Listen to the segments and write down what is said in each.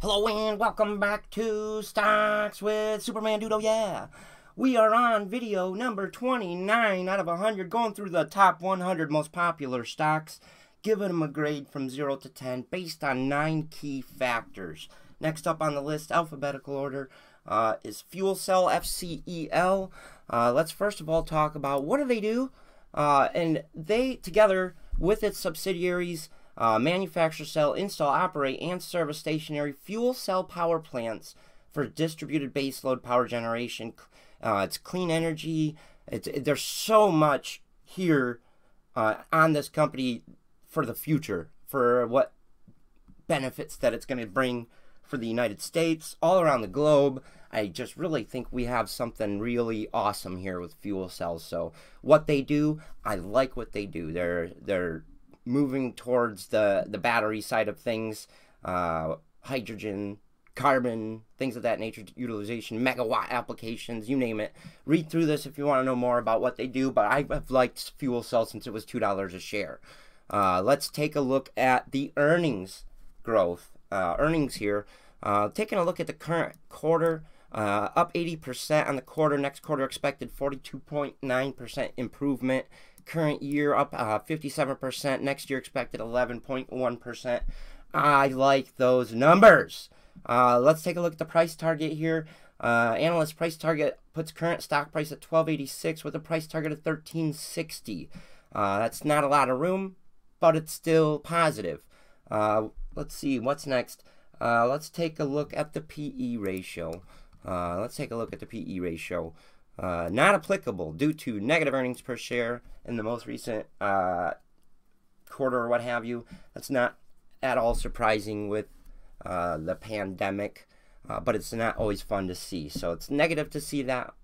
Hello and welcome back to Stocks with Superman Dudo, yeah. We are on video number 29 out of 100, going through the top 100 most popular stocks, giving them a grade from 0 to 10 based on 9 key factors. Next up on the list, alphabetical order, uh, is Fuel Cell, FCEL. Uh, let's first of all talk about what do they do? Uh, and they, together with its subsidiaries, uh, manufacture, sell, install, operate, and service stationary fuel cell power plants for distributed baseload power generation. Uh, it's clean energy. It's, it, there's so much here uh, on this company for the future, for what benefits that it's going to bring for the United States, all around the globe. I just really think we have something really awesome here with fuel cells. So what they do, I like what they do. They're they're moving towards the the battery side of things, uh, hydrogen, carbon, things of that nature, utilization, megawatt applications, you name it. Read through this if you want to know more about what they do. But I've liked fuel cell since it was two dollars a share. Uh, let's take a look at the earnings growth. Uh, earnings here. Uh, taking a look at the current quarter, uh, up 80% on the quarter. Next quarter expected 42.9% improvement. Current year up uh, 57%. Next year expected 11.1%. I like those numbers. Uh, let's take a look at the price target here. Uh, analyst price target puts current stock price at 1286 with a price target of 1360. Uh, that's not a lot of room, but it's still positive. Uh, let's see what's next. Uh, let's take a look at the PE ratio. Uh, let's take a look at the PE ratio. Uh, not applicable due to negative earnings per share in the most recent uh, quarter or what have you. That's not at all surprising with uh, the pandemic, uh, but it's not always fun to see. So it's negative to see that.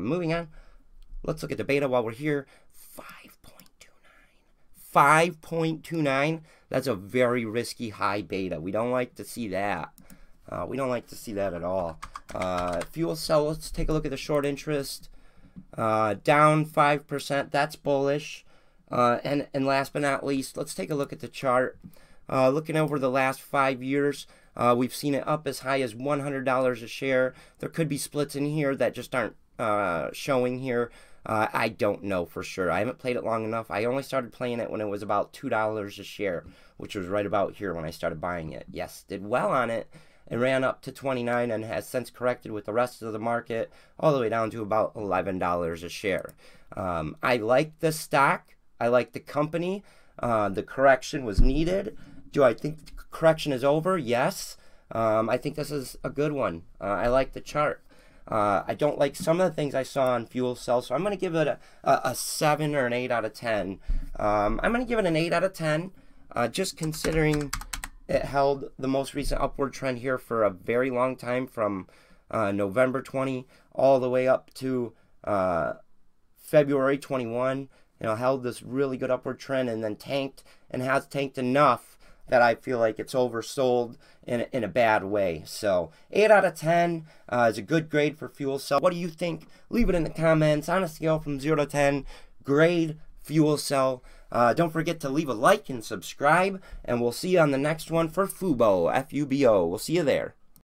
moving on, let's look at the beta while we're here. 5.29. 5.29. That's a very risky high beta. We don't like to see that. Uh, we don't like to see that at all. Uh, fuel cell, let's take a look at the short interest. Uh, down 5%. That's bullish. Uh, and, and last but not least, let's take a look at the chart. Uh, looking over the last five years, uh, we've seen it up as high as $100 a share. There could be splits in here that just aren't uh, showing here. Uh, I don't know for sure. I haven't played it long enough. I only started playing it when it was about $2 a share, which was right about here when I started buying it. Yes, did well on it. It ran up to 29 and has since corrected with the rest of the market all the way down to about $11 a share. Um, I like the stock. I like the company. Uh, the correction was needed. Do I think the correction is over? Yes. Um, I think this is a good one. Uh, I like the chart. Uh, I don't like some of the things I saw on fuel cells, so I'm going to give it a, a, a, 7 or an 8 out of 10. Um, I'm going to give it an 8 out of 10, uh, just considering it held the most recent upward trend here for a very long time from uh, November 20 all the way up to uh, February 21. You know, held this really good upward trend and then tanked and has tanked enough that I feel like it's oversold in, in a bad way. So 8 out of 10 uh, is a good grade for fuel cell. What do you think? Leave it in the comments on a scale from 0 to 10. Grade fuel cell. Uh, don't forget to leave a like and subscribe, and we'll see you on the next one for Fubo, F-U-B-O. We'll see you there.